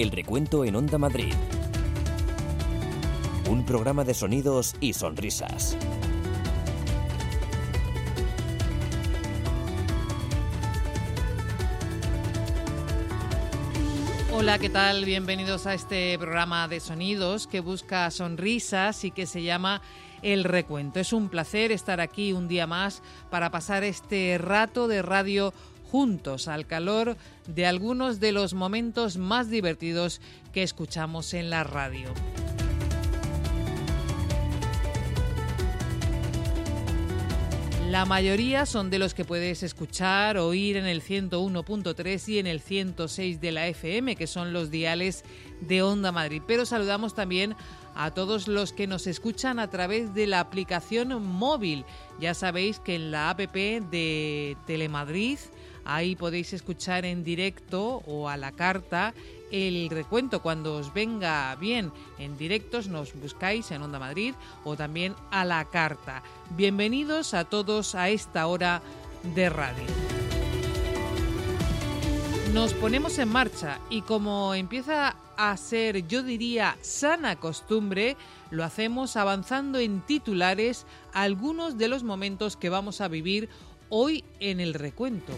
El recuento en Onda Madrid. Un programa de sonidos y sonrisas. Hola, ¿qué tal? Bienvenidos a este programa de sonidos que busca sonrisas y que se llama El Recuento. Es un placer estar aquí un día más para pasar este rato de radio juntos al calor de algunos de los momentos más divertidos que escuchamos en la radio. La mayoría son de los que puedes escuchar, oír en el 101.3 y en el 106 de la FM, que son los diales de Onda Madrid. Pero saludamos también a todos los que nos escuchan a través de la aplicación móvil. Ya sabéis que en la app de Telemadrid, ahí podéis escuchar en directo o a la carta el recuento cuando os venga bien en directos nos buscáis en Onda Madrid o también a la carta. Bienvenidos a todos a esta hora de radio. Nos ponemos en marcha y como empieza a ser, yo diría, sana costumbre, lo hacemos avanzando en titulares algunos de los momentos que vamos a vivir hoy en el recuento.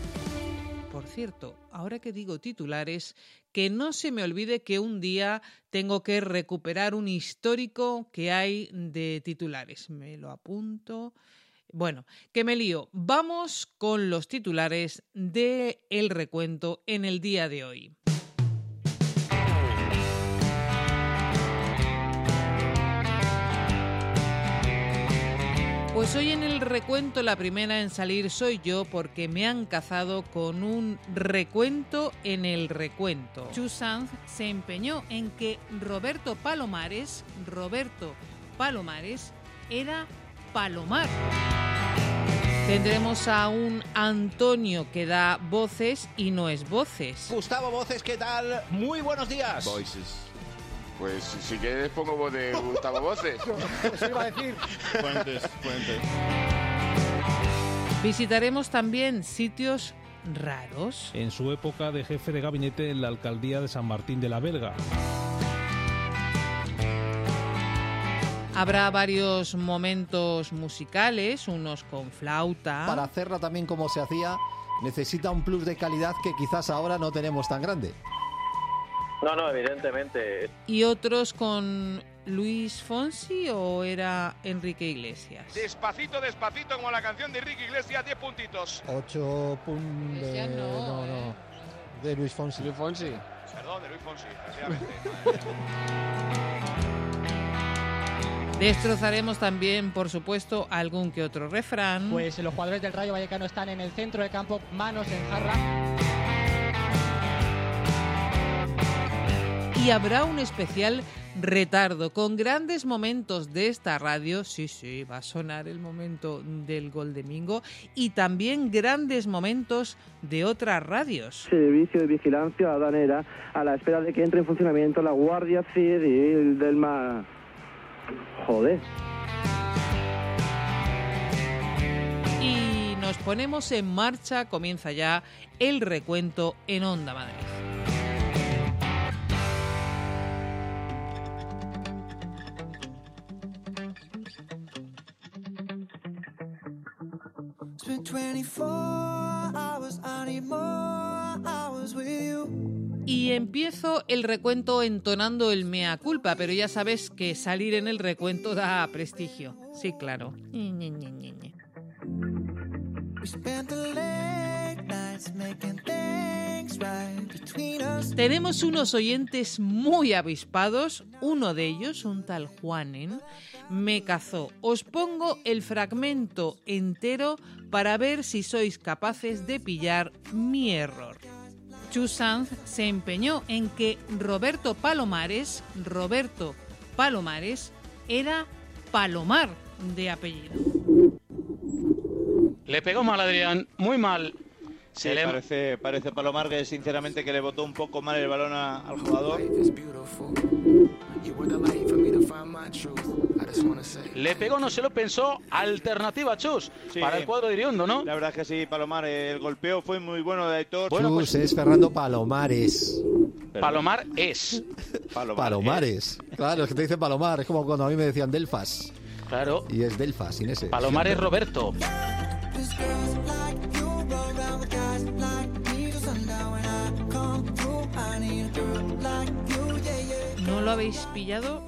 Por cierto, ahora que digo titulares, que no se me olvide que un día tengo que recuperar un histórico que hay de titulares. Me lo apunto. Bueno, que me lío. Vamos con los titulares de el recuento en el día de hoy. Pues hoy en el recuento la primera en salir soy yo porque me han cazado con un recuento en el recuento. Chu Sanz se empeñó en que Roberto Palomares, Roberto Palomares, era Palomar. Tendremos a un Antonio que da voces y no es voces. Gustavo Voces, ¿qué tal? Muy buenos días. Voices. Pues si quieres pongo voz de Gustavo Voces. Eso iba a decir. Fuentes, fuentes. Visitaremos también sitios raros. en su época de jefe de gabinete en la alcaldía de San Martín de la Belga. Habrá varios momentos musicales, unos con flauta. Para hacerla también como se hacía, necesita un plus de calidad que quizás ahora no tenemos tan grande. No, no, evidentemente. y otros con Luis Fonsi o era Enrique Iglesias. Despacito, despacito, como la canción de Enrique Iglesias, 10 puntitos. Ocho puntos Iglesias de... no, no, eh. no. De Luis Fonsi. Fonsi. Perdón, de Luis Fonsi. Destrozaremos también, por supuesto, algún que otro refrán. Pues los jugadores del Rayo Vallecano están en el centro del campo, manos en jarra. Y habrá un especial retardo con grandes momentos de esta radio. Sí, sí, va a sonar el momento del gol de Mingo. Y también grandes momentos de otras radios. Servicio de Vigilancia Aduanera a la espera de que entre en funcionamiento la Guardia Civil del Mar. Joder. Y nos ponemos en marcha, comienza ya el recuento en Onda Madrid. Y empiezo el recuento entonando el mea culpa, pero ya sabes que salir en el recuento da prestigio. Sí, claro. Tenemos unos oyentes muy avispados. Uno de ellos, un tal Juanen, me cazó. Os pongo el fragmento entero para ver si sois capaces de pillar mi error. Chu Sanz se empeñó en que Roberto Palomares, Roberto Palomares, era Palomar de apellido. Le pegó mal Adrián, muy mal. Sí, le- parece, parece Palomar que sinceramente que le botó un poco mal el balón a- al jugador. Le pegó, no se lo pensó, alternativa Chus para el cuadro de Iriondo, ¿no? La verdad es que sí, Palomar, el golpeo fue muy bueno de Héctor. Bueno, Chus, pues- es Fernando Palomares. Palomar es. Palomares. Claro, es que te dicen Palomar. Es como cuando a mí me decían Delfas. Claro. Y es Delfas, sin ese. Palomar es Roberto. ¿No lo habéis pillado?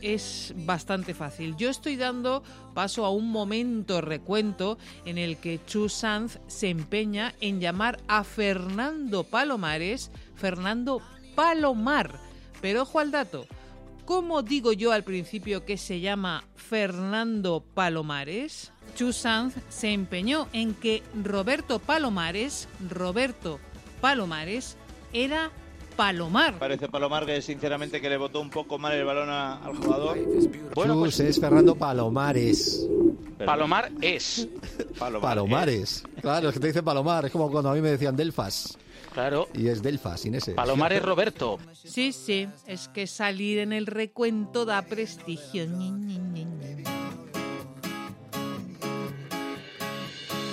Es bastante fácil. Yo estoy dando paso a un momento recuento en el que Chu Sanz se empeña en llamar a Fernando Palomares Fernando Palomar. Pero ojo al dato. ¿Cómo digo yo al principio que se llama Fernando Palomares? Chu Sanz se empeñó en que Roberto Palomares, Roberto Palomares, era Palomar. Parece Palomar que sinceramente que le botó un poco mal el balón a- al jugador. Bueno, Chus, pues es Fernando Palomares. Palomar es. Palomares. Claro, es que te dicen Palomar. Es como cuando a mí me decían Delfas. Claro. Y es Delfas, sin ese. Palomar es Roberto. Sí, sí, es que salir en el recuento da prestigio. Ñi, ñi, ñi, ñi.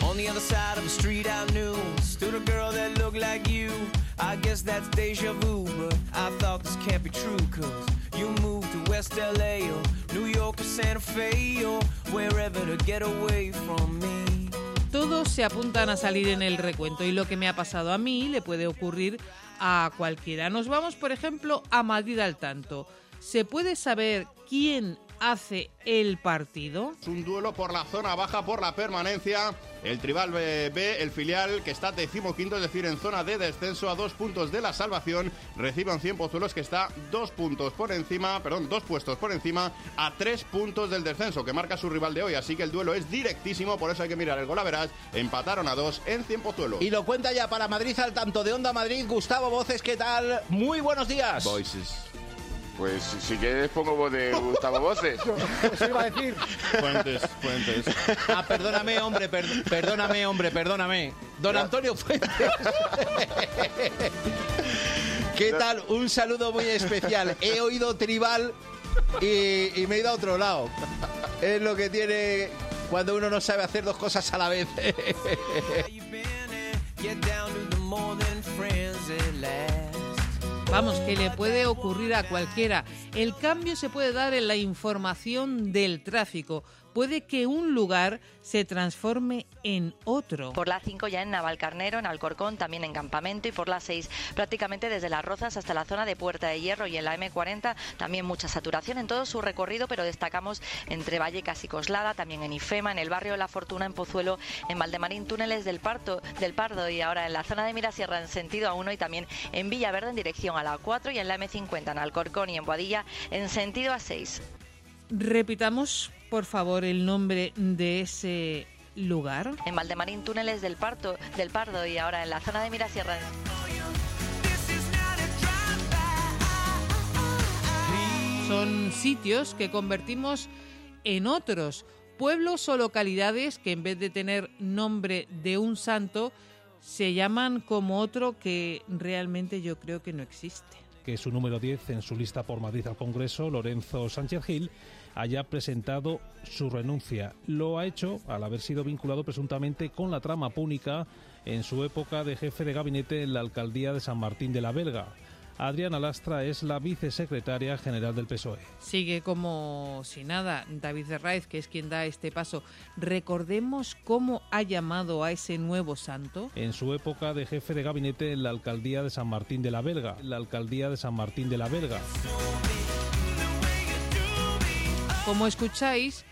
On the other side of the street I knew stood a girl that looked like you. I guess that's deja vu, but I thought this can't be true, cause you moved to West LA New York or Santa Fe or wherever to get away from me. Todos se apuntan a salir en el recuento y lo que me ha pasado a mí le puede ocurrir a cualquiera. Nos vamos, por ejemplo, a Madrid al tanto. ¿Se puede saber quién hace el partido? Es un duelo por la zona baja, por la permanencia. El Tribal B, el filial que está decimoquinto, es decir, en zona de descenso a dos puntos de la salvación, recibe a un 100 Pozuelos que está dos puntos por encima, perdón, dos puestos por encima a tres puntos del descenso que marca su rival de hoy. Así que el duelo es directísimo, por eso hay que mirar el gol a verás. Empataron a dos en 100 Pozuelos. Y lo cuenta ya para Madrid al tanto de Onda Madrid. Gustavo Voces, ¿qué tal? Muy buenos días. Voices. Pues si- quieres pongo voz de Gustavo Voces. Eso iba a decir. Fuentes, fuentes. Ah, perdóname, hombre, per- perdóname, hombre, perdóname. Don Antonio Fuentes. ¿Qué tal? Un saludo muy especial. He oído tribal y, y me he ido a otro lado. Es lo que tiene cuando uno no sabe hacer dos cosas a la vez. Vamos, que le puede ocurrir a cualquiera. El cambio se puede dar en la información del tráfico. Puede que un lugar se transforme en otro. Por la 5 ya en Navalcarnero, en Alcorcón, también en Campamento y por la 6 prácticamente desde Las Rozas hasta la zona de Puerta de Hierro y en la M40 también mucha saturación en todo su recorrido, pero destacamos entre Vallecas y Coslada, también en Ifema, en el barrio de La Fortuna, en Pozuelo, en Valdemarín, túneles del, Parto, del Pardo y ahora en la zona de Mirasierra en sentido A1 y también en Villaverde en dirección a la 4 y en la M50 en Alcorcón y en Boadilla en sentido A6. Repitamos, por favor, el nombre de ese lugar. En Valdemarín, túneles del, Parto, del Pardo y ahora en la zona de Mirasierra. Son sitios que convertimos en otros, pueblos o localidades que en vez de tener nombre de un santo, se llaman como otro que realmente yo creo que no existe. que su número 10 en su lista por Madrid al Congreso, Lorenzo Sánchez Gil, haya presentado su renuncia. Lo ha hecho al haber sido vinculado presuntamente con la trama púnica en su época de jefe de gabinete en la alcaldía de San Martín de la Belga. Adriana Lastra es la vicesecretaria general del PSOE. Sigue como si nada David de Raiz, que es quien da este paso. Recordemos cómo ha llamado a ese nuevo santo. En su época de jefe de gabinete en la alcaldía de San Martín de la Belga. La alcaldía de San Martín de la Belga. Como escucháis,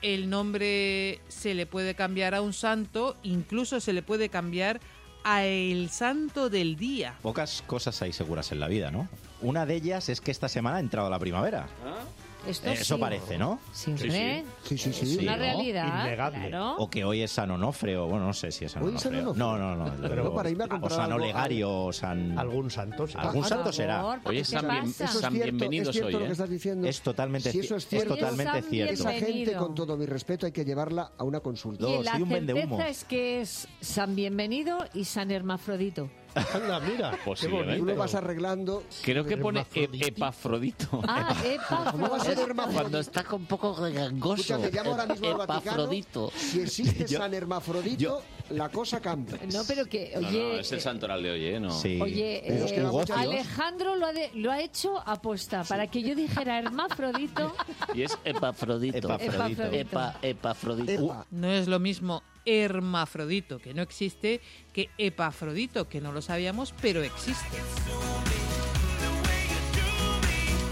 el nombre se le puede cambiar a un santo, incluso se le puede cambiar a el santo del día. Pocas cosas hay seguras en la vida, ¿no? Una de ellas es que esta semana ha entrado la primavera. Esto Eso sí. parece, ¿no? Sí. Sí, sí, Es una realidad, claro. O que hoy es San Onofre, o bueno, no sé si es San ¿Hoy es San? No, no, no. Pero luego- para irme a o San Olegario, o San... Algún santo. será. Algún santo será. ¿Oye, ¿qué San Bien- es San cierto, Bienvenidos es cierto hoy, lo ¿eh? que estás diciendo. Es totalmente si eso es ci- cierto, es totalmente cierto. Esa gente, con todo mi respeto, hay que llevarla a una consulta. y la certeza es que es San Bienvenido y San Hermafrodito. Anda, mira. Tú lo vas arreglando. Creo que pone e- epafrodito. Ah, ¿Cómo va a ser epafrodito. hermafrodito? Cuando está con un poco gangoso. Escucha, te llamo ahora mismo al Vaticano. Epafrodito. Si existe Yo- San Hermafrodito, la cosa cambia. No, pero que, oye... no, es el eh, santoral de hoy, ¿eh? No. Oye, es que eh. Alejandro lo ha, de- lo ha hecho aposta para que yo dijera hermafrodito. Y es epafrodito. Epafrodito. Epa, epafrodito. No es lo mismo hermafrodito, que no existe, que epafrodito, que no lo sabíamos, pero existe.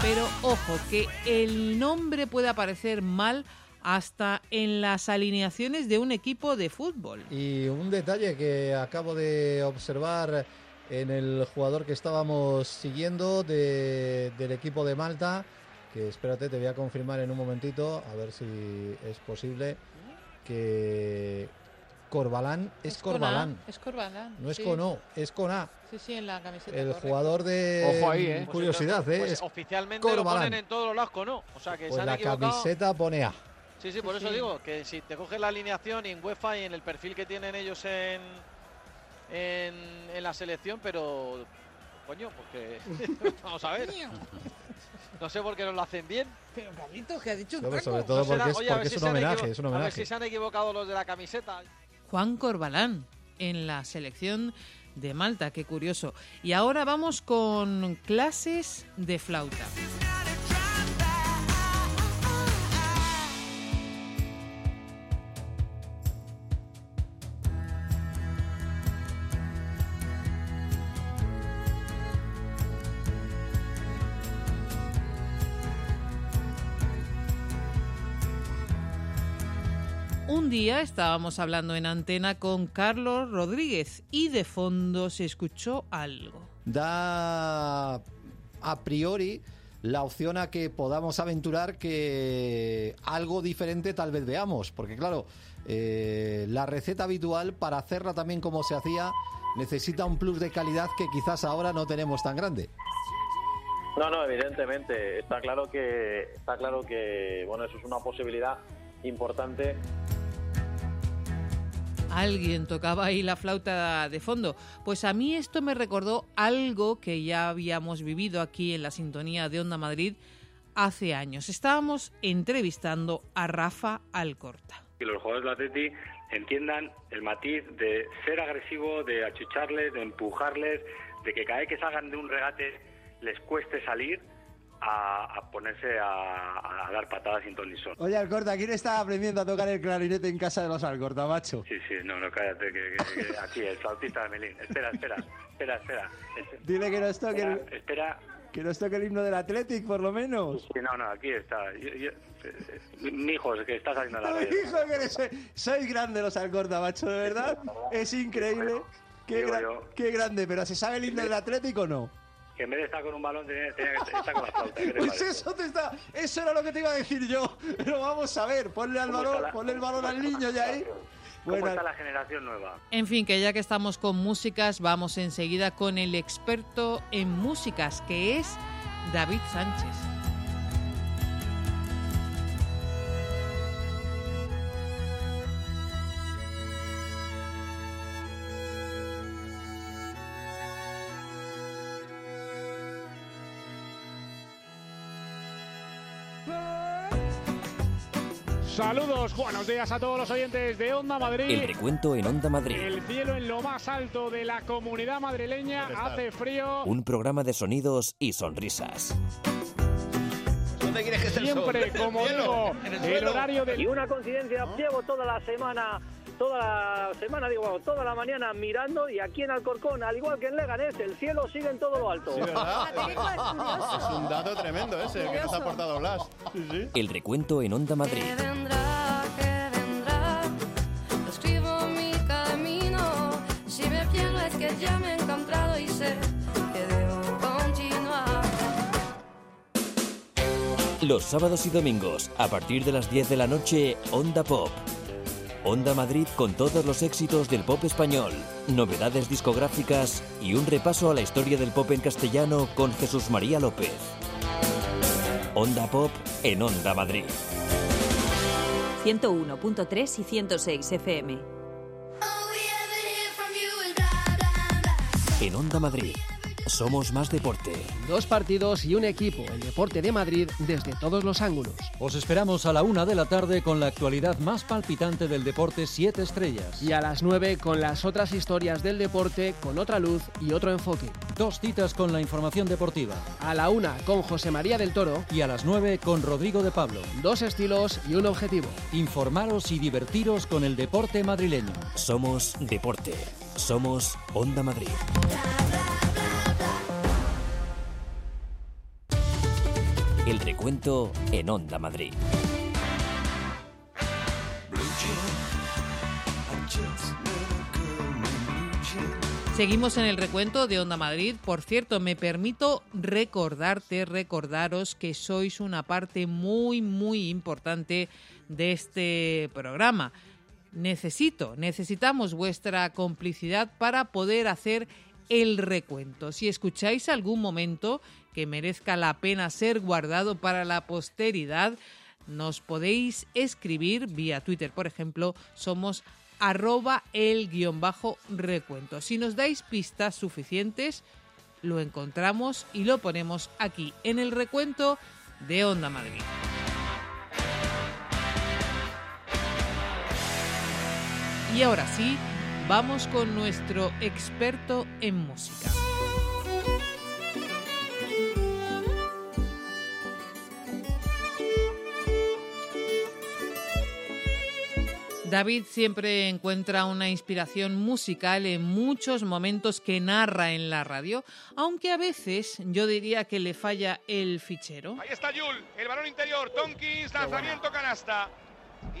Pero ojo, que el nombre puede aparecer mal hasta en las alineaciones de un equipo de fútbol. Y un detalle que acabo de observar en el jugador que estábamos siguiendo de- del equipo de Malta, que espérate, te voy a confirmar en un momentito, a ver si es posible, que Corbalán es, con A, Corbalán, Es Corbalán. no es sí. con O, es con A. Sí, sí, en la camiseta. El correcto. jugador de Ojo ahí, ¿eh? curiosidad, Pues ¿eh? Es pues oficialmente lo Corbalán. ponen en todos los lados con O. O sea que Pues se han la equivocado. camiseta pone A. Sí, sí, por Sí, eso sí. digo que si te coges la alineación y en UEFA y en el perfil que tienen ellos en, en, en la selección, pero coño, porque vamos a ver. No sé por qué no lo hacen bien. Pero Carlitos, que ha dicho un taco. sobre todo No será- porque es, oye, porque si es un homenaje, es un A ver homenaje. si se han equivocado los de la camiseta. Juan Corbalán en la selección de Malta, qué curioso. Y ahora vamos con clases de flauta. Un día estábamos hablando en antena con Carlos Rodríguez y de fondo se escuchó algo. da a priori la opción a que podamos aventurar que algo diferente tal vez veamos, porque claro, eh, la receta habitual para hacerla también como se hacía necesita un plus de calidad que quizás ahora no tenemos tan grande. No, no, evidentemente. Está claro que, está claro que, bueno, eso es una posibilidad importante. Alguien tocaba ahí la flauta de fondo. Pues a mí esto me recordó algo que ya habíamos vivido aquí en la sintonía de Onda Madrid hace años. Estábamos entrevistando a Rafa Alcorta. que los jugadores del Atleti entiendan el matiz de ser agresivo, de achucharles, de empujarles, de que cada vez que salgan de un regate les cueste salir a, a ponerse a, a dar patadas sin ton ni son. Oye, Alcorta, ¿quién está aprendiendo a tocar el clarinete en casa de los Alcorta, macho? Sí, sí, no, no, cállate, que, que- que aquí, el flautista de Melín. Espera, espera, espera, espera. Es- Dile que nos toque Espera, el, espera. que nos toque el himno del Athletic, por lo menos. Sí, no, no, aquí está. Yo- yo- eh, mi hijo, es que está saliendo a la radio. hijo, que eres- sois grande los Alcorta, macho, de verdad. Es increíble. Qué, qué grande, pero ¿se sabe el himno del Atlético o no? Que en vez de estar con un balón, tenía, tenía que estar con la flauta. ¿qué te Pues eso te está, eso era lo que te iba a decir yo. Pero vamos a ver, ponle al ¿Cómo balón, la- ponle el balón al niño ya ahí. ¿Cómo Bueno, está la generación nueva? En fin, que ya que estamos con músicas, vamos enseguida con el experto en músicas, que es David Sánchez. Saludos, buenos días a todos los oyentes de Onda Madrid. El recuento en Onda Madrid. El cielo en lo más alto de la comunidad madrileña hace frío. Un programa de sonidos y sonrisas. ¿Dónde quieres que esté el sol? Siempre, ¿En el como cielo? digo, ¿En el horario del Y una coincidencia, llevo toda la semana, toda la semana, digo, vamos, toda la mañana mirando y aquí en Alcorcón, al igual que en Leganés, el cielo sigue en todo lo alto. Sí, ¿verdad? Es un dato tremendo ese que nos ha aportado Blas. Sí, sí. El recuento en Onda Madrid. ya me he encontrado y sé que debo continuar. Los sábados y domingos, a partir de las 10 de la noche, Onda Pop. Onda Madrid con todos los éxitos del pop español, novedades discográficas y un repaso a la historia del pop en castellano con Jesús María López. Onda Pop en Onda Madrid. 101.3 y 106 FM. En Onda Madrid, somos más deporte. Dos partidos y un equipo, el deporte de Madrid desde todos los ángulos. Os esperamos a la una de la tarde con la actualidad más palpitante del deporte Siete Estrellas. Y a las 9 con las otras historias del deporte con otra luz y otro enfoque. Dos citas con la información deportiva. A la una con José María del Toro. Y a las 9 con Rodrigo de Pablo. Dos estilos y un objetivo. Informaros y divertiros con el deporte madrileño. Somos deporte. Somos Onda Madrid. El recuento en Onda Madrid. Seguimos en el recuento de Onda Madrid. Por cierto, me permito recordarte, recordaros que sois una parte muy, muy importante de este programa. Necesito, necesitamos vuestra complicidad para poder hacer el recuento. Si escucháis algún momento que merezca la pena ser guardado para la posteridad, nos podéis escribir vía Twitter, por ejemplo, somos arroba el guion bajo recuento. Si nos dais pistas suficientes, lo encontramos y lo ponemos aquí en el recuento de Onda Madrid. Y ahora sí, vamos con nuestro experto en música. David siempre encuentra una inspiración musical en muchos momentos que narra en la radio, aunque a veces yo diría que le falla el fichero. Ahí está Yul, el balón interior, Tonkins, lanzamiento canasta.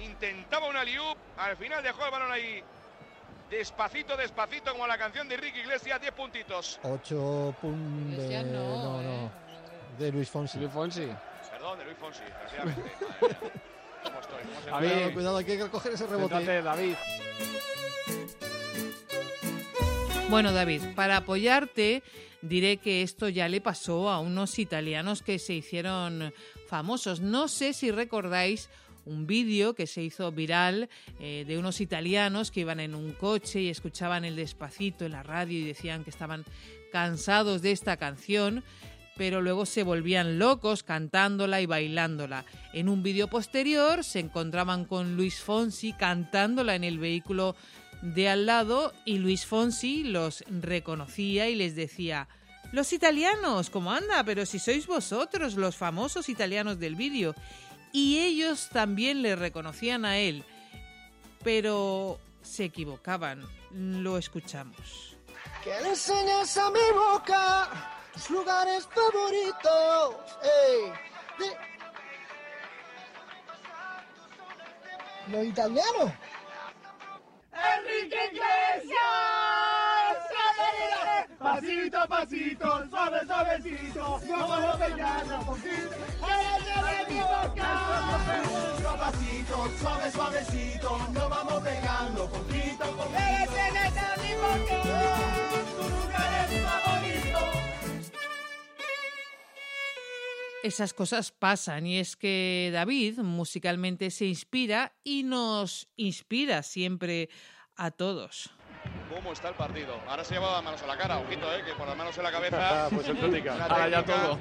Intentaba una liup, al final dejó el balón ahí. Despacito, despacito, como la canción de Ricky Iglesias, 10 puntitos. 8 puntos. Iglesias no, no, no. De Luis Fonsi. Luis Fonsi. Perdón, de Luis Fonsi, desgraciadamente. ¿Cómo estoy? ¿Cómo se Cuidado, cuidado, hay que coger ese rebote. David. Bueno, David, para apoyarte diré que esto ya le pasó a unos italianos que se hicieron famosos. No sé si recordáis un vídeo que se hizo viral eh, de unos italianos que iban en un coche y escuchaban el despacito en la radio y decían que estaban cansados de esta canción pero luego se volvían locos cantándola y bailándola. En un vídeo posterior se encontraban con Luis Fonsi cantándola en el vehículo de al lado y Luis Fonsi los reconocía y les decía, los italianos, ¿cómo anda? Pero si sois vosotros los famosos italianos del vídeo. Y ellos también le reconocían a él, pero se equivocaban. Lo escuchamos. Que le enseñes a mi boca tus lugares favoritos. ey, de- Los italianos. Enrique Iglesias. Pasito a pasito, suave, suavecito, no vamos pegando poquito. ¡Eres de mi boca! Pasito, suave, suavecito, no vamos pegando poquito, poquito. ¡Eres de mi boca! Tu lugar es favorito. Esas cosas pasan y es que David musicalmente se inspira y nos inspira siempre a todos. ¿Cómo está el partido? Ahora se lleva manos a la cara, ojito, eh, que por las manos en la cabeza. Pues el técnica. una Ahora ya todo.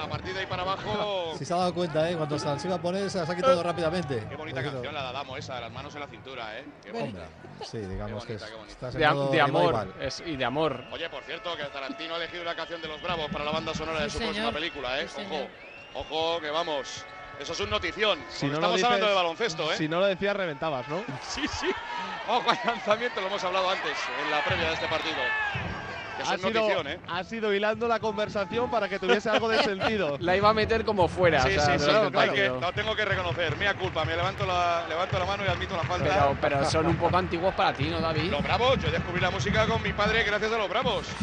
A, partir de ahí para abajo. Si se ha dado cuenta, ¿eh? Cuando se iba a poner, se las ha quitado rápidamente. Qué bonita canción la de Adamo esa, de las manos en la cintura, ¿eh? Qué Hombre, bonita. sí, digamos Qué que es- De, amor. es- y de amor. Oye, por cierto, que Tarantino ha elegido una canción de los Bravos para la banda sonora de su señor. próxima película, ¿eh? Sí, Ojo, señor. ojo, que vamos. Eso es un notición. Si no lo estamos dices- hablando de baloncesto, ¿eh? Si no lo decías, reventabas, ¿no? Sí, sí. Ojo al lanzamiento, lo hemos hablado antes, en la previa de este partido. Ha sido, notición, ¿eh? ha sido hilando la conversación para que tuviese algo de sentido. La iba a meter como fuera. Sí, o sea, sí, sí, que- partido. lo tengo que reconocer. Mea culpa, me levanto la, levanto la mano y admito la falta. Pero, pero son un poco antiguos para ti, ¿no, David? Los Bravos, yo descubrí la música con mi padre gracias a los Bravos.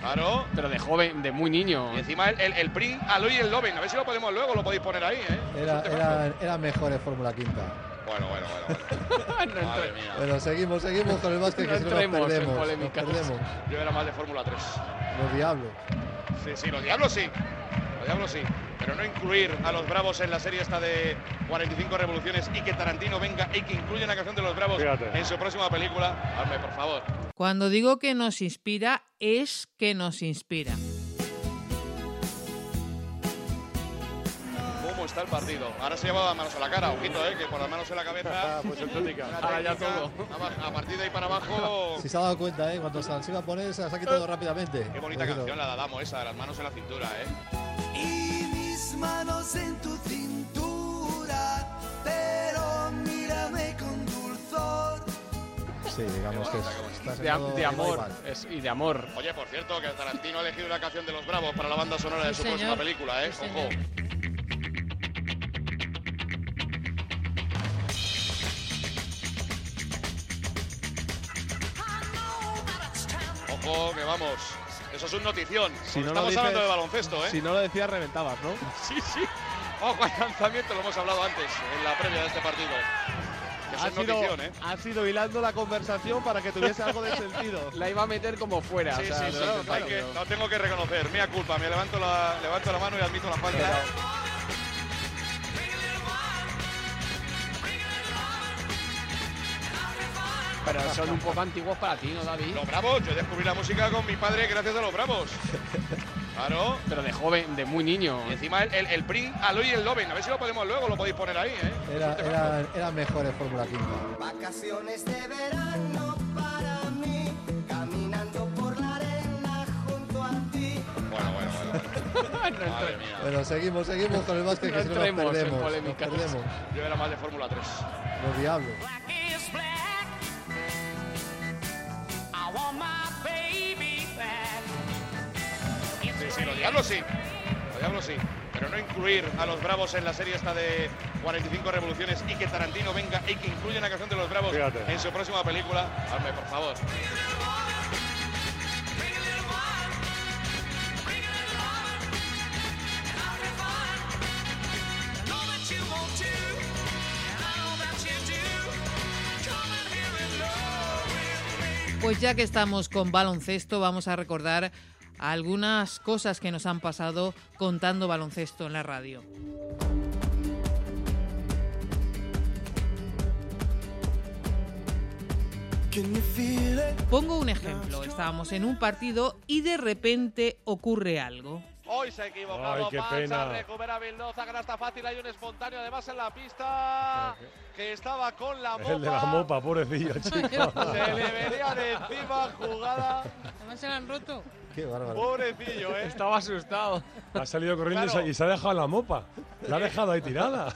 Claro. Pero de joven, de muy niño. Y encima el, el, el Aloy y el Loven. A ver si lo podemos luego, lo podéis poner ahí, ¿eh? Era, era, era mejor en Fórmula Quinta. Bueno, bueno, bueno. bueno. Madre mía. Bueno, seguimos, seguimos con el básquet, No que si no nos entremos en perdemos. Nos perdemos. Yo era más de Fórmula 3. Los diablos. Sí, sí, los diablos sí. Los diablos sí. pero no incluir a los Bravos en la serie esta de 45 revoluciones y que Tarantino venga y que incluya una canción de los Bravos Fíjate. en su próxima película. Hazme, por favor. Cuando digo que nos inspira, es que nos inspira. Está el partido? Ahora se lleva manos a la cara, ojito, eh, que por las manos en la cabeza. Pues en técnica. Una Ahora ya todo. A, partir de ahí para abajo. Si se ha dado cuenta, ¿eh? Cuando se las iba a poner, se las ha quitado rápidamente. Qué bonita canción la de Adamo esa, de las manos en la cintura, eh. Y mis manos en tu cintura, pero mírame con dulzor. Sí, digamos que es- De, amor. es- y de amor. Oye, por cierto, que Tarantino ha elegido una canción de los Bravos para la banda sonora de Sí, su próxima película, ¿eh? Sí, Ojo. Ojo, que vamos. Eso es un notición. Si no lo Estamos dices- hablando de baloncesto, ¿eh? Si no lo decías, reventabas, ¿no? Sí, sí. Ojo al lanzamiento, lo hemos hablado antes, en la previa de este partido. Que Ha es sido, notición, ¿eh? ha sido hilando la conversación para que tuviese algo de sentido. La iba a meter como fuera. Sí, o sea, sí, sí, no, que- pero- tengo que reconocer. Mía culpa, me levanto la, levanto la mano y admito la falta. Pero son un poco antiguos para ti, ¿no, David? Los Bravos, yo descubrí la música con mi padre gracias a los Bravos. Claro. Pero de joven, de muy niño. Y encima el, el, el Pring, Aloy y el Loven. A ver si lo podemos luego, lo podéis poner ahí, ¿eh? Era, Es un era, eran mejores Fórmula 5. Vacaciones de verano para mí, caminando por la arena junto a ti. Bueno, bueno, bueno. Madre mía. Pero seguimos, seguimos con el básquet, que No si no nos perdemos. Nos perdemos. Yo era más de Fórmula 3. Los diablos. Los diablos sí. Los diablos sí. Pero no incluir a los Bravos en la serie esta de 45 revoluciones y que Tarantino venga y que incluya una canción de los Bravos Fíjate. en su próxima película. Hazme, por favor. Pues ya que estamos con baloncesto, vamos a recordar algunas cosas que nos han pasado contando baloncesto en la radio. Pongo un ejemplo. Estábamos en un partido y de repente ocurre algo. Hoy se ha equivocado Ay, qué Mansa, pena. recupera Vildoza, canasta fácil, hay un espontáneo además en la pista que estaba con la mopa. El de la mopa, pobrecillo, chico. Se le venían encima jugada. Además se la han roto. Qué bárbaro. Pobrecillo, ¿eh? Estaba asustado. Ha salido corriendo y se- Claro. y se ha dejado la mopa. La ha dejado ahí tirada.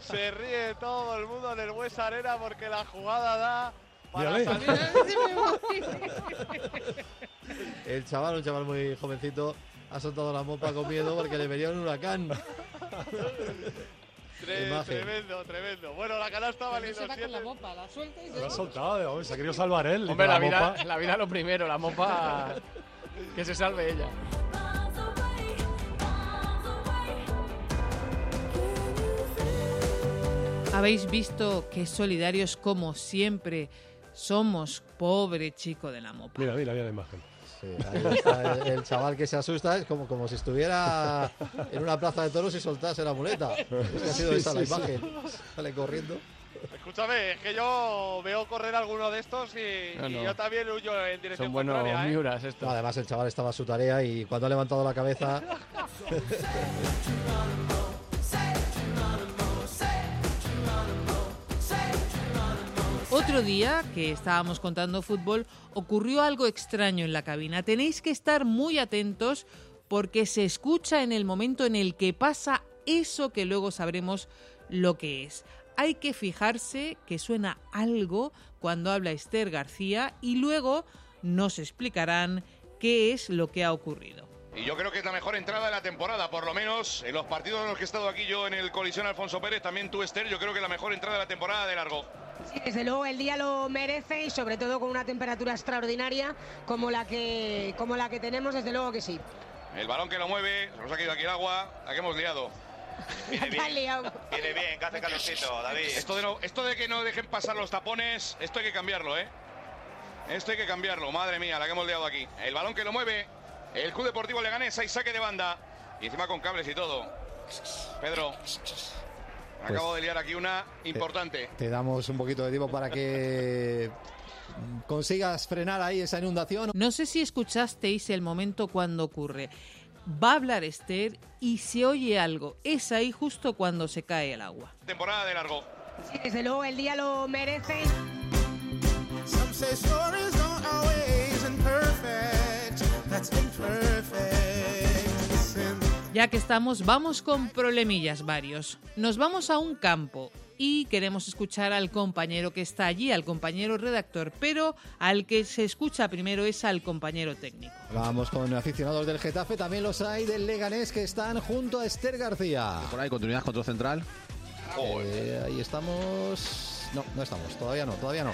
Se ríe todo el mundo en el Huesa Arena porque la jugada da para salir. El chaval, un chaval muy jovencito, ha soltado la mopa con miedo porque le venía un huracán. Tre- tremendo, tremendo. Bueno, la canasta valiendo Se va con la siete. mopa, la suelta y Lo ha soltado, hombre, se ha querido salvar él. Hombre, con la vida, mopa. la vida lo primero, la mopa. Que se salve ella. Habéis visto que solidarios como siempre somos, pobre chico de la mopa. Mira, mira, mira la imagen. Sí, ahí está el, el chaval que se asusta, es como, como si estuviera en una plaza de toros y soltase la muleta. Es que ha sido Sí, esa la sí, imagen. Sale corriendo. Escúchame, es que yo veo correr alguno de estos y, No, y no. yo también huyo en dirección Son buenos contraria, ¿eh? miuras estos. No, además, el chaval estaba a su tarea y cuando ha levantado la cabeza. Otro día que estábamos contando fútbol ocurrió algo extraño en la cabina. Tenéis que estar muy atentos porque se escucha en el momento en el que pasa eso que luego sabremos lo que es. Hay que fijarse que suena algo cuando habla Esther García y luego nos explicarán qué es lo que ha ocurrido. Y yo creo que es la mejor entrada de la temporada, por lo menos en los partidos en los que he estado aquí yo en el Colisión Alfonso Pérez, también tú Esther, yo creo que es la mejor entrada de la temporada de largo. Sí, desde luego el día lo merece y sobre todo con una temperatura extraordinaria como la que como la que tenemos, desde luego que sí. El balón que lo mueve, se nos ha caído aquí el agua, la que hemos liado. Viene bien. Viene bien, que hace calorcito, David. Esto de, no- esto de que no dejen pasar los tapones, esto hay que cambiarlo, ¿eh? Esto hay que cambiarlo, madre mía, la que hemos liado aquí. El balón que lo mueve, el Club Deportivo Leganés, hay saque de banda. Y encima con cables y todo. Pedro, acabo de liar aquí una importante. Te damos un poquito de tiempo para que consigas frenar ahí esa inundación. No sé si escuchasteis el momento cuando ocurre. Va a hablar Esther y se oye algo. Es ahí justo cuando se cae el agua. Temporada de largo. Sí, desde luego el día lo merece. Some say stories don't always end perfect. That's imperfect. Listen. Ya que estamos, vamos con problemillas varios. Nos vamos a un campo y queremos escuchar al compañero que está allí, al compañero redactor, pero al que se escucha primero es al compañero técnico. Vamos con aficionados del Getafe, también los hay del Leganés que están junto a Esther García. Por ahí, continuidad, control central. Eh, ahí estamos. No, no estamos, todavía no, todavía no.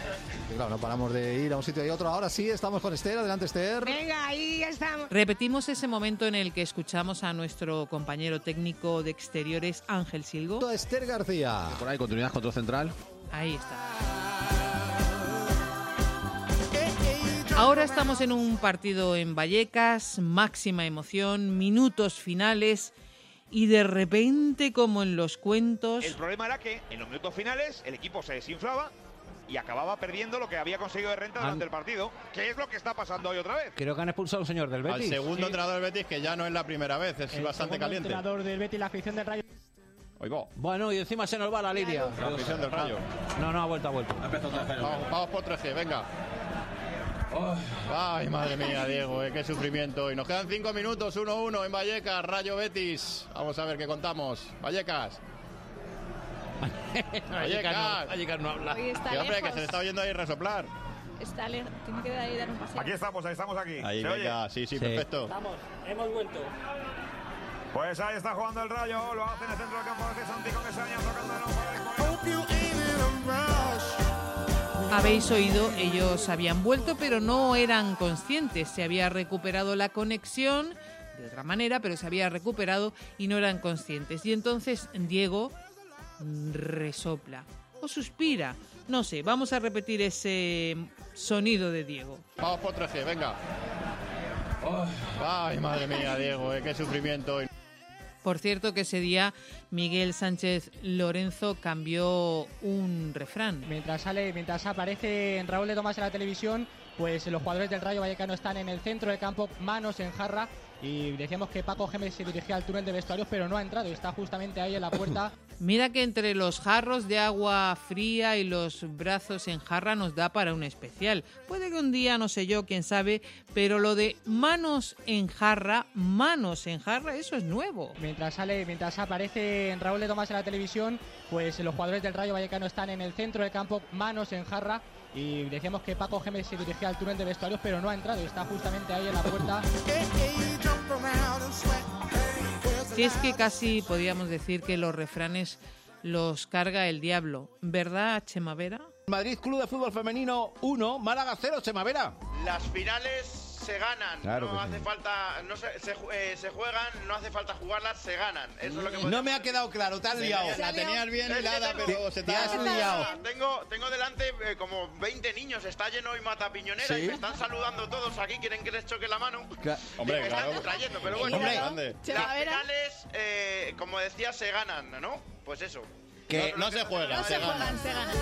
Y claro, no paramos de ir a un sitio y otro. Ahora sí, estamos con Esther. Adelante, Esther. Venga, ahí estamos. Repetimos ese momento en el que escuchamos a nuestro compañero técnico de exteriores, Ángel Silgo. Esther García. Por ahí, continuidad, control central. Ahí está. Ahora estamos en un partido en Vallecas, máxima emoción, minutos finales y de repente, como en los cuentos, El problema era que en los minutos finales el equipo se desinflaba y acababa perdiendo lo que había conseguido de renta durante el partido. ¿Qué es lo que está pasando hoy otra vez? Creo que han expulsado a un señor del Al Betis. segundo entrenador del Betis, que ya no es la primera vez, es El bastante segundo caliente. entrenador del Betis, la afición del Rayo. Oigo. Bueno, y encima se nos va la línea. La afición del Rayo. No, no, ha vuelto, ha vuelto. Vamos, vamos por 3G, venga. Ay, madre mía, Diego, eh, qué sufrimiento. Y nos quedan 5 minutos, 1-1 en Vallecas, Rayo Betis. Vamos a ver qué contamos. Vallecas. Vallecas. Vallecas no habla. Hoy está Que, hombre, que se le está oyendo ahí resoplar. Está lejos. Tiene que ahí dar un paseo. Aquí estamos, ahí estamos aquí. Ahí, ¿Se oye? sí, sí, Sí. perfecto. Vamos, hemos vuelto. Pues ahí está jugando el Rayo, lo hace en el centro del campo de Santi con ese año tocando nuevo. Hope habéis oído, ellos habían vuelto, pero no eran conscientes. Se había recuperado la conexión de otra manera, pero se había recuperado y no eran conscientes. Y entonces Diego resopla o suspira. No sé, vamos a repetir ese sonido de Diego. Vamos por 3G, venga. Ay, madre mía, Diego, eh, qué sufrimiento. Por cierto que ese día Miguel Sánchez Lorenzo cambió un refrán. Mientras sale, mientras aparece en Raúl de Tomás en la televisión, pues los jugadores del Rayo Vallecano están en el centro del campo, manos en jarra. Y decíamos que Paco Gémez se dirigía al túnel de vestuarios, pero no ha entrado. Está justamente ahí en la puerta. Mira que entre los jarros de agua fría y los brazos en jarra nos da para un especial. Puede que un día, no sé yo, quién sabe, pero lo de manos en jarra, manos en jarra, eso es nuevo. Mientras sale, mientras aparece en Raúl de Tomás en la televisión, pues los jugadores del Rayo Vallecano están en el centro del campo, manos en jarra. Y decíamos que Paco Gémez se dirigía al túnel de vestuarios, pero no ha entrado. Está justamente ahí en la puerta. Si es que casi podíamos decir que los refranes los carga el diablo, ¿verdad, Chema Vera? Madrid Club de Fútbol Femenino 1, Málaga 0, Chemavera. Las finales se ganan, Claro no sí. hace falta, no se, se, eh, se juegan, no hace falta jugarlas, se ganan. Eso es lo que No me ha quedado claro, te has liado. La tenías bien hilada, pero se te has liado. Tengo, tengo delante eh, como 20 niños, está lleno hoy Mata Piñonera ¿Sí? y me están saludando todos aquí, quieren que les choque la mano. Hombre, me claro. están distrayendo, pero bueno. Hombre. Las finales, eh, como decía, se ganan, ¿no? Pues eso. Que no se juegan, No se juegan, se ganan.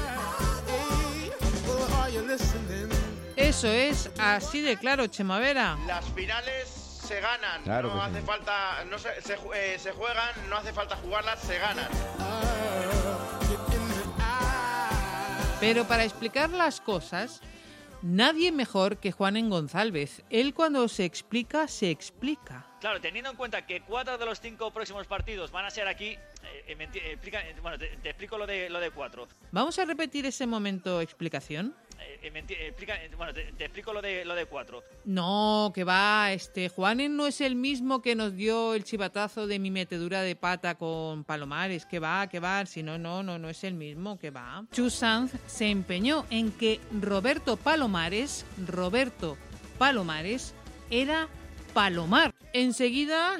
Well, are you listening? Eso es así de claro, Chema Vera. Las finales se ganan, Claro no hace sí. falta, no se, eh, se juegan, no hace falta jugarlas, se ganan. Pero para explicar las cosas, nadie mejor que Juan en González. Él cuando se explica, se explica. Claro, teniendo en cuenta que cuatro de los cinco próximos partidos van a ser aquí, eh, eh, me enti- eh, explica- eh, bueno, te, te explico lo de lo de cuatro. Vamos a repetir ese momento explicación. Eh, eh, eh, bueno, te, explico lo de lo de cuatro. No, que va, este Juanen no es el mismo que nos dio el chivatazo de mi metedura de pata con Palomares, que va, que va, si no, no, no, no es el mismo, que va. Chu Sanz se empeñó en que Roberto Palomares, Roberto Palomares, era Palomar. Enseguida,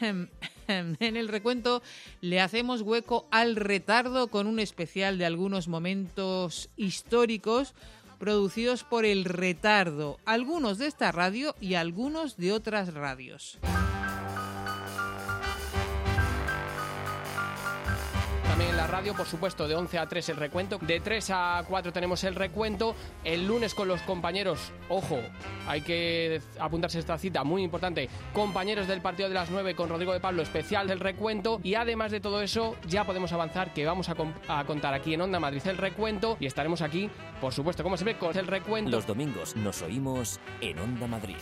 en el recuento, le hacemos hueco al retardo con un especial de algunos momentos históricos producidos por el retardo, algunos de esta radio y algunos de otras radios. Radio, por supuesto, de 11 a 3 el recuento, de 3 a 4 tenemos el recuento, el lunes con los compañeros, ojo, hay que apuntarse esta cita muy importante, compañeros del partido de las 9 con Rodrigo de Pablo, especial del recuento, y además de todo eso, ya podemos avanzar que vamos a, a contar aquí en Onda Madrid el recuento, y estaremos aquí, por supuesto, como siempre, con el recuento. Los domingos nos oímos en Onda Madrid.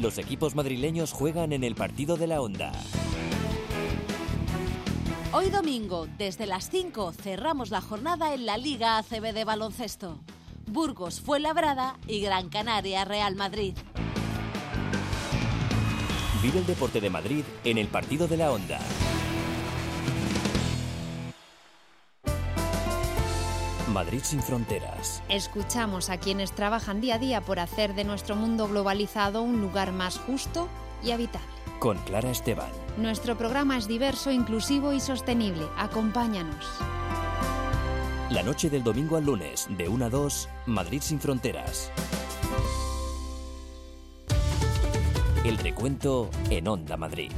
Los equipos madrileños juegan en el partido de la Onda. Hoy domingo, desde las 5, cerramos la jornada en la Liga ACB de baloncesto. Burgos fue labrada y Gran Canaria Real Madrid. Vive el deporte de Madrid en el partido de la Onda. Madrid sin fronteras. Escuchamos a quienes trabajan día a día por hacer de nuestro mundo globalizado un lugar más justo y habitable. Con Clara Esteban. Nuestro programa es diverso, inclusivo y sostenible. Acompáñanos. La noche del domingo al lunes, de 1 a 2, Madrid sin fronteras. El recuento en Onda Madrid.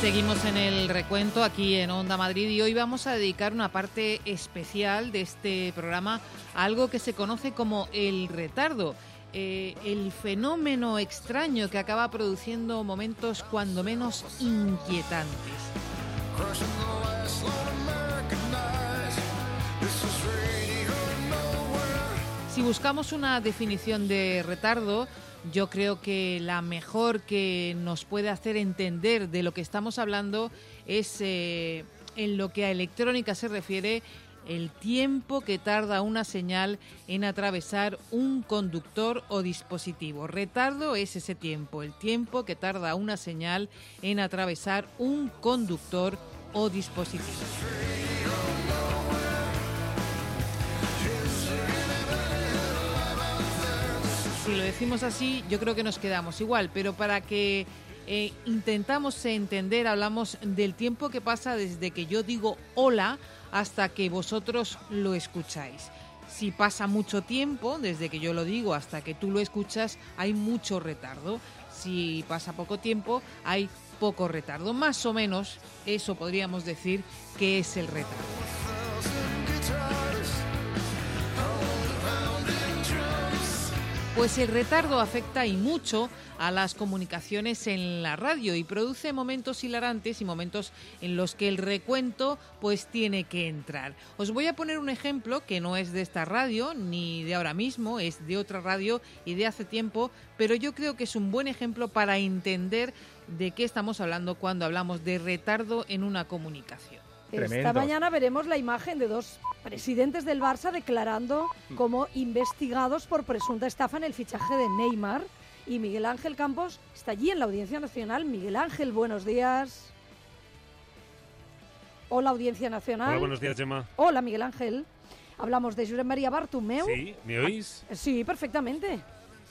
Seguimos en el recuento aquí en Onda Madrid y hoy vamos a dedicar una parte especial de este programa a algo que se conoce como el retardo. eh, el fenómeno extraño que acaba produciendo momentos cuando menos inquietantes. Si buscamos una definición de retardo, yo creo que la mejor que nos puede hacer entender de lo que estamos hablando es, eh, en lo que a electrónica se refiere, el tiempo que tarda una señal en atravesar un conductor o dispositivo. Retardo es ese tiempo, el tiempo que tarda una señal en atravesar un conductor o dispositivo. Si lo decimos así, yo creo que nos quedamos igual, pero para que eh, intentamos entender, hablamos del tiempo que pasa desde que yo digo hola hasta que vosotros lo escucháis. Si pasa mucho tiempo, desde que yo lo digo hasta que tú lo escuchas, hay mucho retardo. Si pasa poco tiempo, hay poco retardo. Más o menos eso podríamos decir que es el retardo. Pues el retardo afecta y mucho a las comunicaciones en la radio y produce momentos hilarantes y momentos en los que el recuento pues tiene que entrar. Os voy a poner un ejemplo que no es de esta radio ni de ahora mismo, es de otra radio y de hace tiempo, pero yo creo que es un buen ejemplo para entender de qué estamos hablando cuando hablamos de retardo en una comunicación. Esta mañana veremos la imagen de dos presidentes del Barça declarando como investigados por presunta estafa en el fichaje de Neymar. Y Miguel Ángel Campos está allí en la Audiencia Nacional. Miguel Ángel, buenos días. Hola, Audiencia Nacional. Hola, buenos días, Gemma. Hola, Miguel Ángel. Hablamos de Josep María Bartumeu. Sí, ¿me oís? Sí, perfectamente.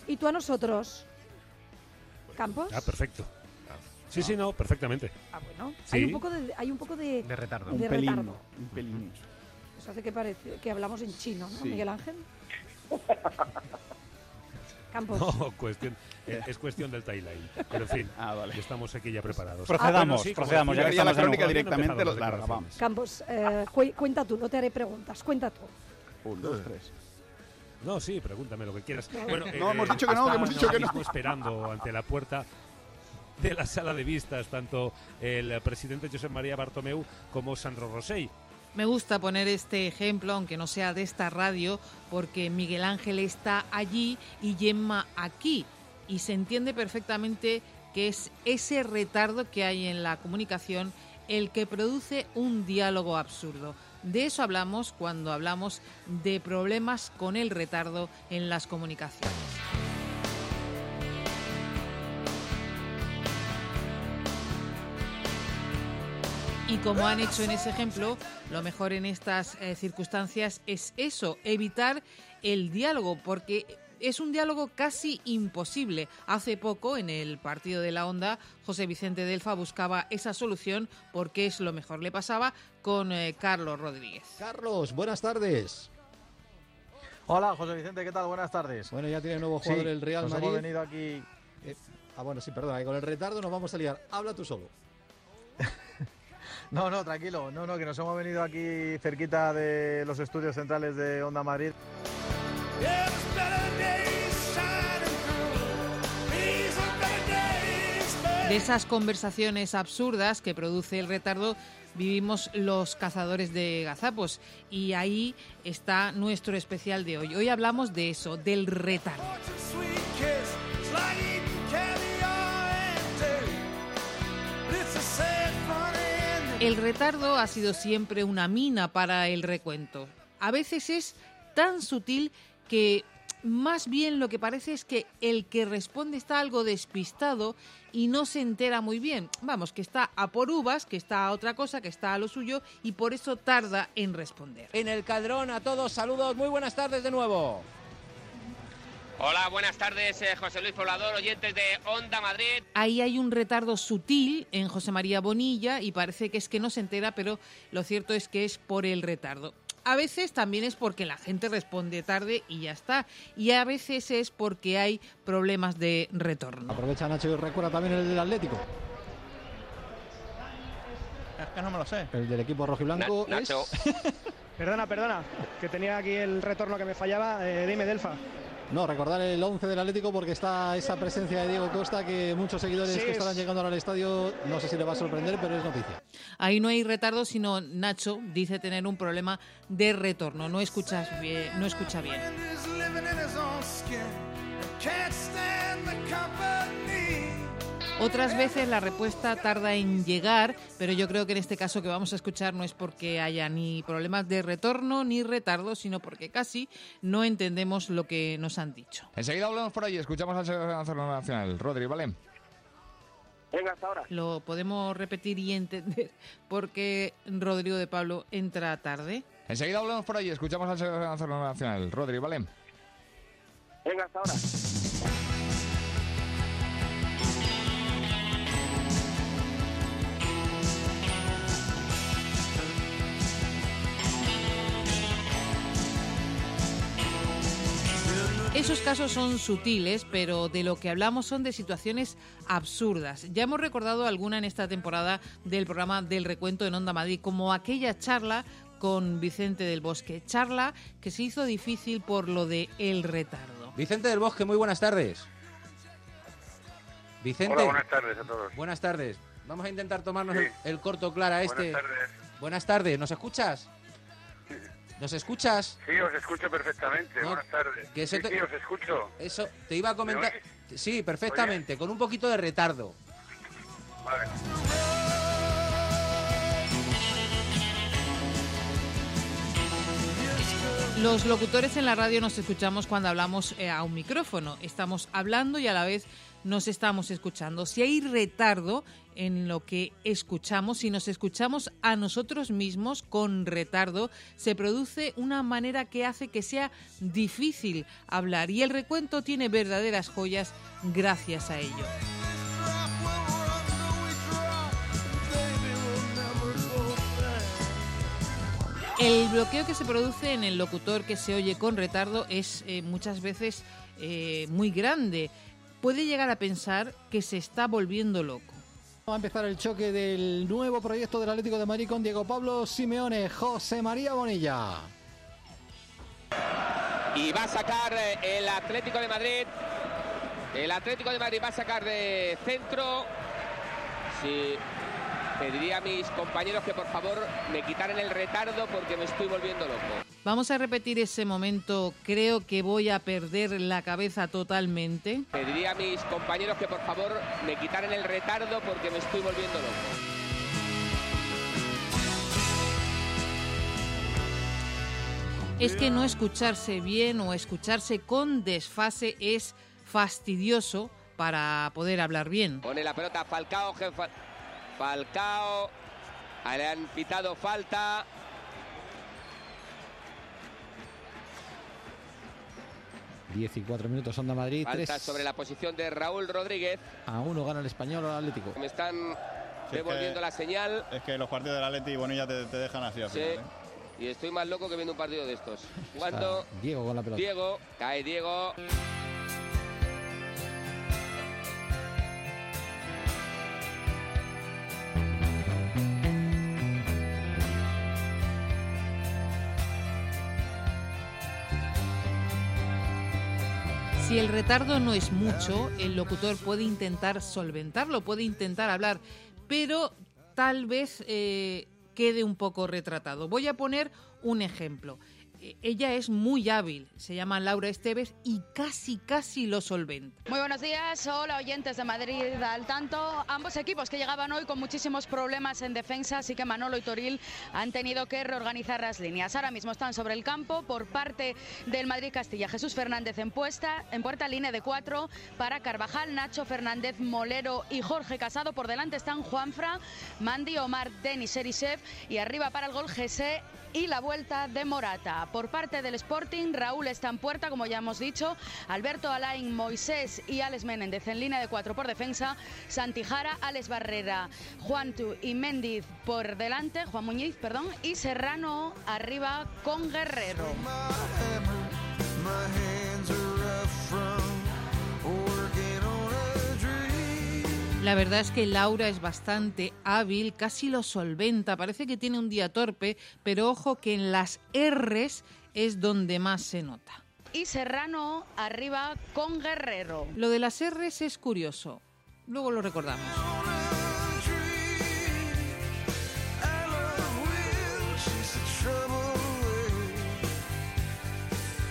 ¿Y tú a nosotros? ¿Campos? Ah, perfecto. Sí, sí, no, perfectamente. Ah, bueno. Sí. Hay un poco de, hay un poco de, De retardo. de Un pelín, retardo. Un pelín. Eso hace que, parece, que hablamos en chino, ¿no, Sí. Miguel Ángel? Campos. No, cuestión, eh, es cuestión del timeline. Pero en fin, estamos aquí ya preparados. Procedamos, Bueno, sí, como procedamos, ya decía, que estamos la en crónica un- directamente directamente los larga, vamos. Campos, eh, cu- cuenta tú, no te haré preguntas, cuenta tú. Un, dos, tres. No, sí, pregúntame lo que quieras. No. Bueno, eh, No, hemos dicho que no, que hemos dicho que no. mismo esperando ante la puerta de la sala de vistas tanto el presidente Josep María Bartomeu como Sandro Rosell. Me gusta poner este ejemplo, aunque no sea de esta radio, porque Miguel Ángel está allí y Gemma aquí. Y se entiende perfectamente que es ese retardo que hay en la comunicación el que produce un diálogo absurdo. De eso hablamos cuando hablamos de problemas con el retardo en las comunicaciones. Y como han hecho en ese ejemplo, lo mejor en estas eh, circunstancias es eso, evitar el diálogo, porque Es un diálogo casi imposible. Hace poco, en el partido de la Onda, José Vicente Delfa buscaba esa solución porque es lo mejor. Le pasaba con eh, Carlos Rodríguez. Carlos, buenas tardes. Hola, José Vicente, ¿qué tal? Buenas tardes. Bueno, ya tiene nuevo jugador Sí, el Real nos Madrid. hemos venido aquí... Eh, ah, bueno, sí, perdona, con el retardo nos vamos a liar. Habla tú solo. No, no, tranquilo. No, no, que nos hemos venido aquí cerquita de los estudios centrales de Onda Madrid. De esas conversaciones absurdas que produce el retardo vivimos los cazadores de gazapos y ahí está nuestro especial de hoy. Hoy hablamos de eso, del retardo. El retardo ha sido siempre una mina para el recuento. A veces es tan sutil que más bien lo que parece es que el que responde está algo despistado y no se entera muy bien. Vamos, que está a por uvas, que está a otra cosa, que está a lo suyo y por eso tarda en responder. En el Cadrón a todos, saludos, muy buenas tardes de nuevo. Hola, buenas tardes, eh, José Luis Poblador, oyentes de Onda Madrid. Ahí hay un retardo sutil en José María Bonilla y parece que es que no se entera, pero lo cierto es que es por el retardo. A veces también es porque la gente responde tarde y ya está. Y a veces es porque hay problemas de retorno. Aprovecha Nacho y recuerda también el del Atlético. Es que no me lo sé. El del equipo rojiblanco Na- es... Nacho. Perdona, perdona, que tenía aquí el retorno que me fallaba. Eh, dime, Delfa. No, recordar el 11 del Atlético porque está esa presencia de Diego Costa que muchos seguidores Sí, que es- estarán llegando ahora al estadio, no sé si le va a sorprender, pero es noticia. Ahí no hay retardo, sino Nacho dice tener un problema de retorno. No escuchas bien, no escucha bien. Otras veces la respuesta tarda en llegar, pero yo creo que en este caso que vamos a escuchar no es porque haya ni problemas de retorno ni retardo, sino porque casi no entendemos lo que nos han dicho. Enseguida hablamos por ahí, escuchamos al seleccionador nacional, Rodri, ¿vale? Venga, hasta ahora. Lo podemos repetir y entender porque Rodrigo de Pablo entra tarde. Enseguida hablamos por ahí, escuchamos al seleccionador nacional, Rodri, ¿vale? Venga, hasta ahora. Esos casos son sutiles, pero de lo que hablamos son de situaciones absurdas. Ya hemos recordado alguna en esta temporada del programa del recuento en Onda Madrid, como aquella charla con Vicente del Bosque. Charla que se hizo difícil por lo de el retardo. Vicente del Bosque, muy buenas tardes. Vicente. Hola, buenas tardes a todos. Buenas tardes. Vamos a intentar tomarnos Sí. el, el corto clara este. Buenas tardes. Buenas tardes. ¿Nos escuchas? ¿Nos escuchas? Sí, os escucho perfectamente. No, Buenas tardes. que eso sí, te- sí, os escucho. Eso, te iba a comentar. ¿Me Sí, perfectamente, con un poquito de retardo. Vale. Los locutores en la radio nos escuchamos cuando hablamos eh, a un micrófono. Estamos hablando y a la vez nos estamos escuchando. Si hay retardo en lo que escuchamos, si nos escuchamos a nosotros mismos con retardo, se produce una manera que hace que sea difícil hablar. Y el recuento tiene verdaderas joyas gracias a ello. El bloqueo que se produce en el locutor que se oye con retardo es eh, muchas veces eh, muy grande. Puede llegar a pensar que se está volviendo loco. Va a empezar el choque del nuevo proyecto del Atlético de Madrid con Diego Pablo Simeone, José María Bonilla. Y va a sacar eh, el Atlético de Madrid. El Atlético de Madrid va a sacar de centro. Sí, pediría a mis compañeros que por favor me quitaran el retardo porque me estoy volviendo loco. Vamos a repetir ese momento. Creo que voy a perder la cabeza totalmente. Pediría a mis compañeros que por favor me quitaran el retardo porque me estoy volviendo loco. Es que no escucharse bien o escucharse con desfase es fastidioso para poder hablar bien. Pone la pelota Falcao, Falcao. Ah, Le han pitado falta. 10 y 4 minutos, Onda Madrid. Falta 3 sobre la posición de Raúl Rodríguez. a 1 gana el español al Atlético. Me están Sí, es devolviendo que- la señal. Es que los partidos del Atleti y Bonilla te, te dejan así al Sí. final, ¿eh? Y estoy más loco que viendo un partido de estos. Jugando. Diego con la pelota. Diego. Cae Diego. Si el retardo no es mucho, el locutor puede intentar solventarlo, puede intentar hablar, pero tal vez eh, quede un poco retratado. Voy a poner un ejemplo. Eh, Ella es muy hábil, se llama Laura Esteves y casi, casi lo solventa. Muy buenos días, hola oyentes de Madrid al tanto. Ambos equipos que llegaban hoy con muchísimos problemas en defensa, así que Manolo y Toril han tenido que reorganizar las líneas. Ahora mismo están sobre el campo por parte del Madrid Castilla. Jesús Fernández en puesta, en puerta línea de cuatro para Carvajal, Nacho Fernández, Molero y Jorge Casado. Por delante están Juanfra, Mandy, Omar, Denis Erisev y arriba para el gol Gese y la vuelta de Morata. Por parte del Sporting, Raúl está en puerta, como ya hemos dicho, Alberto Alain, Moisés y Alex Menéndez en línea de cuatro por defensa, Santijara, Alex Barrera, Juantu y Méndiz por delante, Juan Muñiz, perdón, y Serrano arriba con Guerrero. La verdad es que Laura es bastante hábil, casi lo solventa, parece que tiene un día torpe, pero ojo que en las R's es donde más se nota. Y Serrano arriba con Guerrero. Lo de las R's es curioso, luego lo recordamos.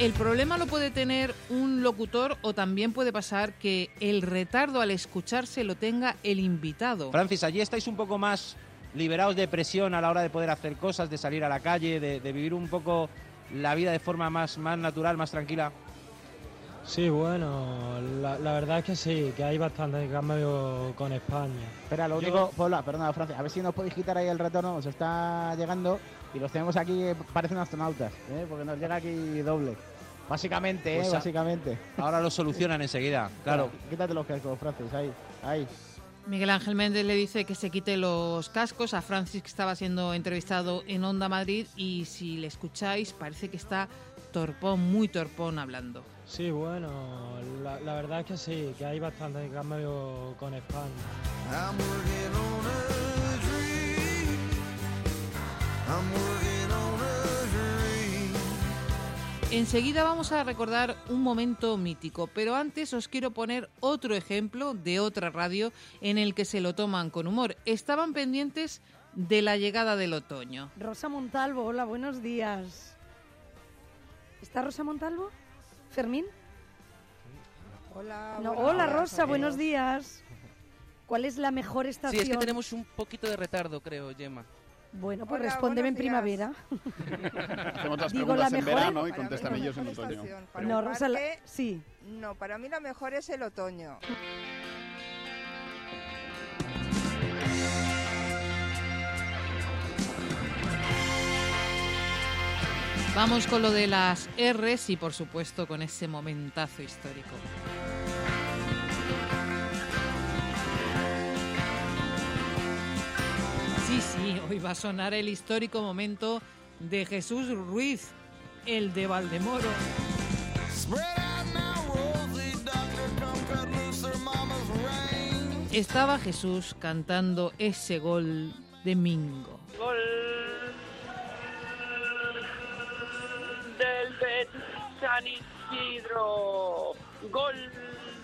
El problema lo puede tener un locutor o también puede pasar que el retardo al escucharse lo tenga el invitado. Francis, allí estáis un poco más liberados de presión a la hora de poder hacer cosas, de salir a la calle, de, de vivir un poco la vida de forma más, más natural, más tranquila. Sí, bueno, la, la verdad es que sí, que hay bastante cambio con España. Espera, lo Yo- único, Paula, perdona, Francia, a ver si nos podéis quitar ahí el retorno, os está llegando y los tenemos aquí, eh, parecen astronautas, ¿eh? porque nos llega aquí doble. Básicamente, ¿eh? Pues a- Básicamente. Ahora lo solucionan enseguida, claro. Quítate los cascos, Francis, ahí, ahí. Miguel Ángel Méndez le dice que se quite los cascos a Francis que estaba siendo entrevistado en Onda Madrid y si le escucháis parece que está torpón, muy torpón hablando. Sí, bueno, la, la verdad es que sí, que hay bastante cambio con España. Enseguida vamos a recordar un momento mítico, pero antes os quiero poner otro ejemplo de otra radio en el que se lo toman con humor. Estaban pendientes de la llegada del otoño. Rosa Montalvo, hola, buenos días. ¿Está Rosa Montalvo? ¿Fermín? Hola, No, hola días, Rosa, buenos días. ¿Cuál es la mejor Sí, estación? es que tenemos un poquito de retardo, creo, Gemma. Bueno, pues Hola, respóndeme en primavera. Hacemos otras Digo, preguntas la en mejor- verano y la ellos en otoño. No, Rosa, la- parque, sí. No, para mí lo mejor es el otoño. Vamos con lo de las R's y por supuesto con ese momentazo histórico. Sí, sí, hoy va a sonar el histórico momento de Jesús Ruiz, el de Valdemoro. Estaba Jesús cantando ese gol de Mingo. Gol del San Isidro. Gol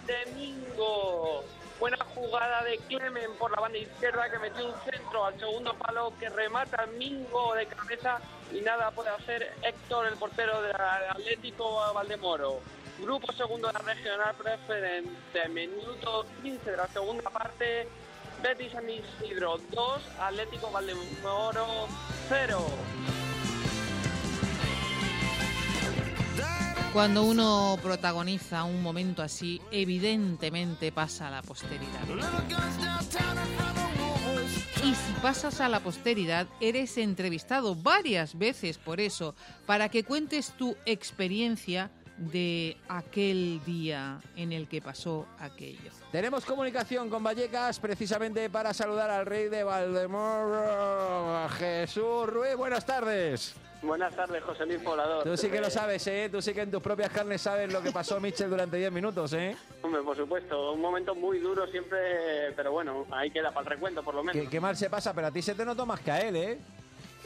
de Mingo. Buena jugada de Clemen por la banda izquierda que metió un centro al segundo palo que remata Mingo de cabeza y nada puede hacer Héctor, el portero del Atlético Valdemoro. Grupo segundo de la regional preferente, minuto 15 de la segunda parte, Betis San Isidro 2, Atlético Valdemoro 0. Cuando uno protagoniza un momento así, evidentemente pasa a la posteridad. Y si pasas a la posteridad, eres entrevistado varias veces por eso, para que cuentes tu experiencia de aquel día en el que pasó aquello. Tenemos comunicación con Vallecas precisamente para saludar al rey de Valdemoro, Jesús Ruiz. Buenas tardes. Buenas tardes, José Luis Poblador. Tú sí que lo sabes, ¿eh? Tú sí que en tus propias carnes sabes lo que pasó Michel durante 10 minutos, ¿eh? Hombre, por supuesto, un momento muy duro siempre, pero bueno, ahí queda para el recuento por lo menos. Qué, qué mal se pasa, pero a ti se te notó más que a él, ¿eh?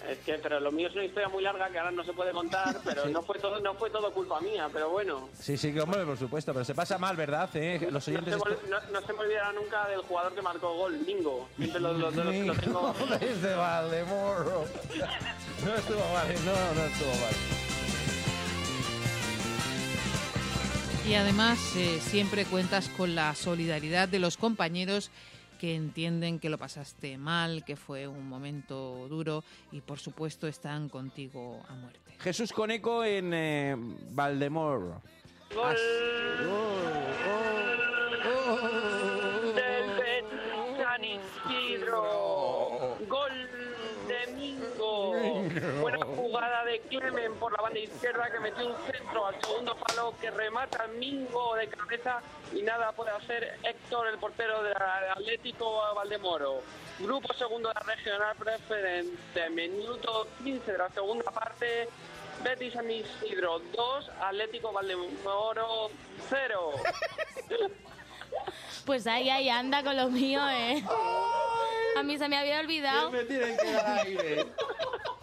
Es que, pero lo mío es una historia muy larga que ahora no se puede contar, pero Sí. no fue todo, no fue todo culpa mía, pero bueno. Sí, sí, que hombre, por supuesto, pero se pasa mal, ¿verdad? ¿Eh? Los No se, oyentes... no- no se me olvidará nunca del jugador que marcó gol, Mingo. Siempre lo, lo- lo- lo tengo. de. No estuvo mal, no, no estuvo mal. Y además eh, siempre cuentas con la solidaridad de los compañeros que entienden que lo pasaste mal, que fue un momento duro y por supuesto están contigo a muerte. Jesús Coneco en eh, Valdemoro. Gol Betis San Isidro. Gol de Mingo. Buena jugada de Clemen por banda izquierda que metió un centro al segundo palo que remata Mingo de cabeza y nada puede hacer Héctor, el portero del Atlético Valdemoro. Grupo segundo de la regional preferente. Minuto 15 de la segunda parte. Betis San Isidro 2, Atlético Valdemoro 0. Pues ahí, ahí anda con lo mío, ¿eh? A mí se me había olvidado. me tienen que dar aire.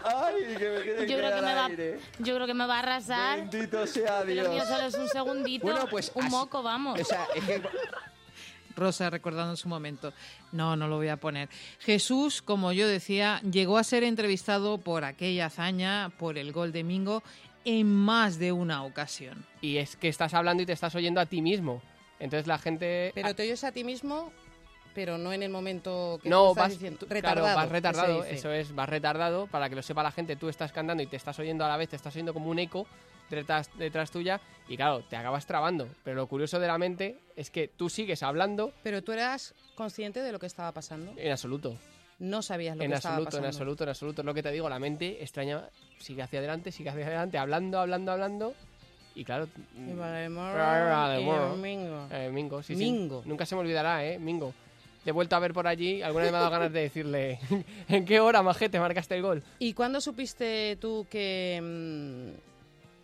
Ay, que me Yo creo que me va, aire. yo creo que me va a arrasar. Bendito sea Dios. mío solo es un segundito. Bueno, pues un así- moco, vamos. O sea, es que Rosa recordando su momento. No, no lo voy a poner. Jesús, como yo decía, llegó a ser entrevistado por aquella hazaña, por el gol de Mingo, en más de una ocasión. Y es que estás hablando y te estás oyendo a ti mismo. Entonces la gente... Pero te oyes a ti mismo, pero no en el momento que tú estás vas, diciendo. tú- Retardado. claro, vas retardado, eso es, vas retardado, para que lo sepa la gente, tú estás cantando y te estás oyendo a la vez, te estás oyendo como un eco detrás, detrás tuya y claro, te acabas trabando. Pero lo curioso de la mente es que tú sigues hablando Pero tú eras consciente de lo que estaba pasando. en absoluto. No sabías lo en que estaba absoluto, en pasando. absoluto, en absoluto. Es lo que te digo, la mente extraña, sigue hacia adelante, sigue hacia adelante, hablando, hablando, hablando. Y claro. Y Mingo. Eh, Mingo, sí, sí. Mingo. Nunca se me olvidará, ¿eh? Mingo. Te he vuelto a ver por allí. Alguna vez me ha dado ganas de decirle: ¿En qué hora, majete, marcaste el gol? ¿Y cuándo supiste tú que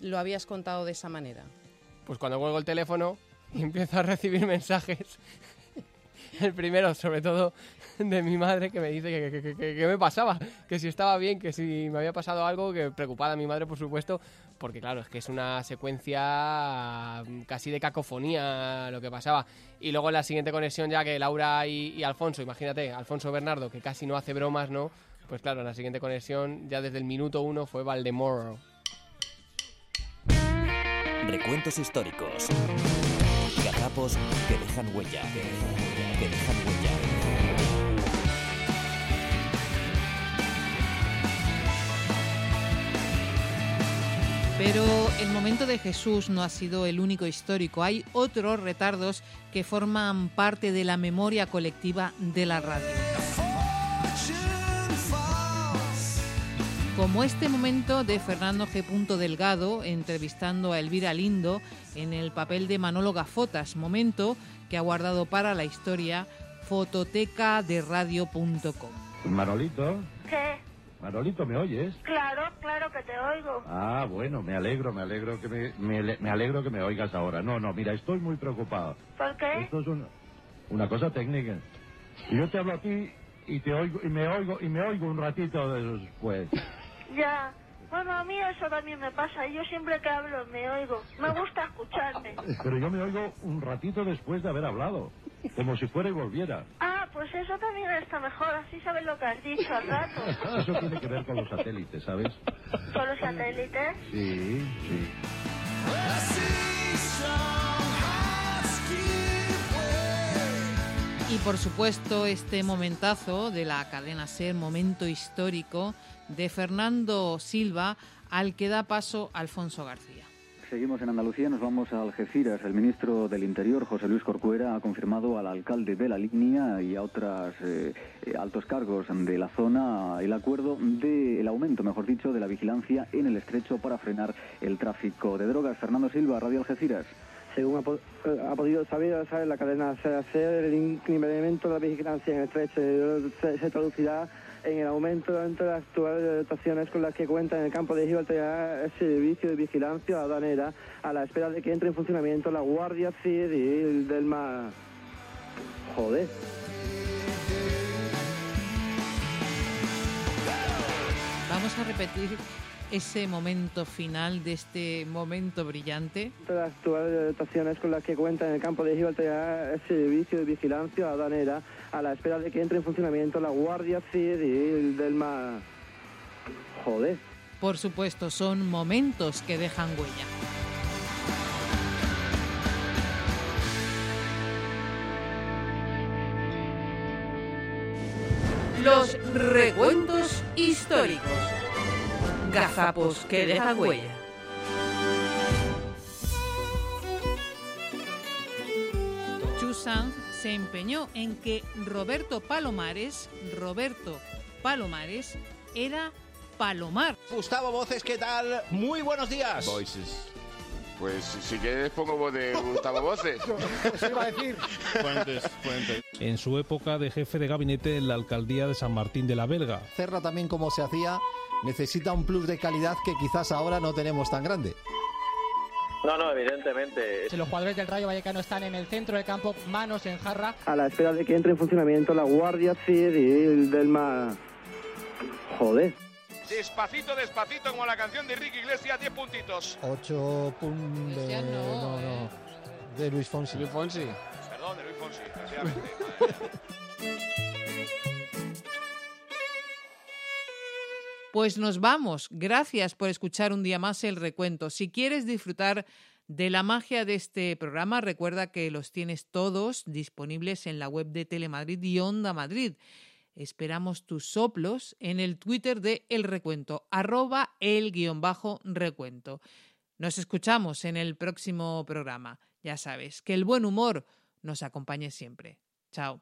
mm, lo habías contado de esa manera? Pues cuando cuelgo el teléfono y empiezo a recibir mensajes. El primero, sobre todo, de mi madre que me dice que- que- que- que me pasaba, que si estaba bien, que si me había pasado algo, que preocupada mi madre, por supuesto, porque claro, es que es una secuencia mm, casi de cacofonía lo que pasaba. Y luego en la siguiente conexión ya que Laura y, Alfonso, imagínate, Alfonso Bernardo, que casi no hace bromas, ¿no? Pues claro, en la siguiente conexión, ya desde el minuto uno, fue Valdemoro. Recuentos históricos. Gazapos. Que dejan huella. Pero el momento de Jesús no ha sido el único histórico. Hay otros retardos que forman parte de la memoria colectiva de la radio. Como este momento de Fernando G. Delgado entrevistando a Elvira Lindo en el papel de Manolo Gafotas, momento que ha guardado para la historia fototecaderadio.com. Manolito, ¿Qué? Manolito, ¿me oyes? Claro, claro que te oigo. Ah, bueno, me alegro, me alegro que me, me- me alegro que me oigas ahora. No, no, mira, estoy muy preocupado. ¿Por qué? Esto es un- una cosa técnica. Yo te hablo a ti y te oigo y me oigo y me oigo un ratito después. Ya. Bueno, a mí eso también me pasa. Yo siempre que hablo me oigo. Me gusta escucharme. Pero yo me oigo un ratito después de haber hablado, como si fuera y volviera. Ah, pues eso también está mejor. Así sabes lo que has dicho al rato. Eso tiene que ver con los satélites, ¿sabes? Con los satélites. Sí, sí. Y por supuesto este momentazo de la cadena SER, momento histórico de Fernando Silva, al que da paso Alfonso García. Seguimos en Andalucía, nos vamos a Algeciras. El ministro del Interior, José Luis Corcuera, ha confirmado al alcalde de la línea y a otros altos cargos de la zona el acuerdo del aumento, mejor dicho, de la vigilancia en el estrecho para frenar el tráfico de drogas. Fernando Silva, Radio Algeciras. Según ha, eh, ha podido saber, la cadena hacer el incremento de la vigilancia en el estrecho se, se traducirá en el aumento de las actuales dotaciones con las que cuenta en el campo de Gibraltar el servicio de vigilancia aduanera a la espera de que entre en funcionamiento la Guardia Civil del Mar. Joder. Vamos a repetir ese momento final de este momento brillante. las actuales dotaciones con las que cuenta en el campo de Gibraltar el servicio de vigilancia aduanera a la espera de que entre en funcionamiento la Guardia Civil del Mar. Joder. Por supuesto, son momentos que dejan huella. Los recuentos históricos. Gazapos que dejan huella. Chusang se empeñó en que Roberto Palomares, Roberto Palomares, era Palomar. Gustavo Voces, ¿qué tal? Muy buenos días. Voices. Pues si quieres pongo voz de Gustavo Voces. Eso iba a decir. Fuentes, fuentes. En su época de jefe de gabinete en la alcaldía de San Martín de la Belga. Cerra también como se hacía, necesita un plus de calidad que quizás ahora no tenemos tan grande. No, no, evidentemente. Si los jugadores del Rayo Vallecano están en el centro del campo, manos en jarra. A la espera de que entre en funcionamiento la Guardia Civil del Mar. Joder. Despacito, despacito, como la canción de Ricky Iglesias, 10 puntitos. 8 puntos de, no, no, de Luis Fonsi. Luis Fonsi. Perdón, de Luis Fonsi, desgraciadamente. Pues nos vamos. Gracias por escuchar un día más el recuento. Si quieres disfrutar de la magia de este programa, recuerda que los tienes todos disponibles en la web de Telemadrid y Onda Madrid. Esperamos tus soplos en el Twitter de El Recuento, arroba el guion bajo recuento. Nos escuchamos en el próximo programa. Ya sabes, que el buen humor nos acompañe siempre. Chao.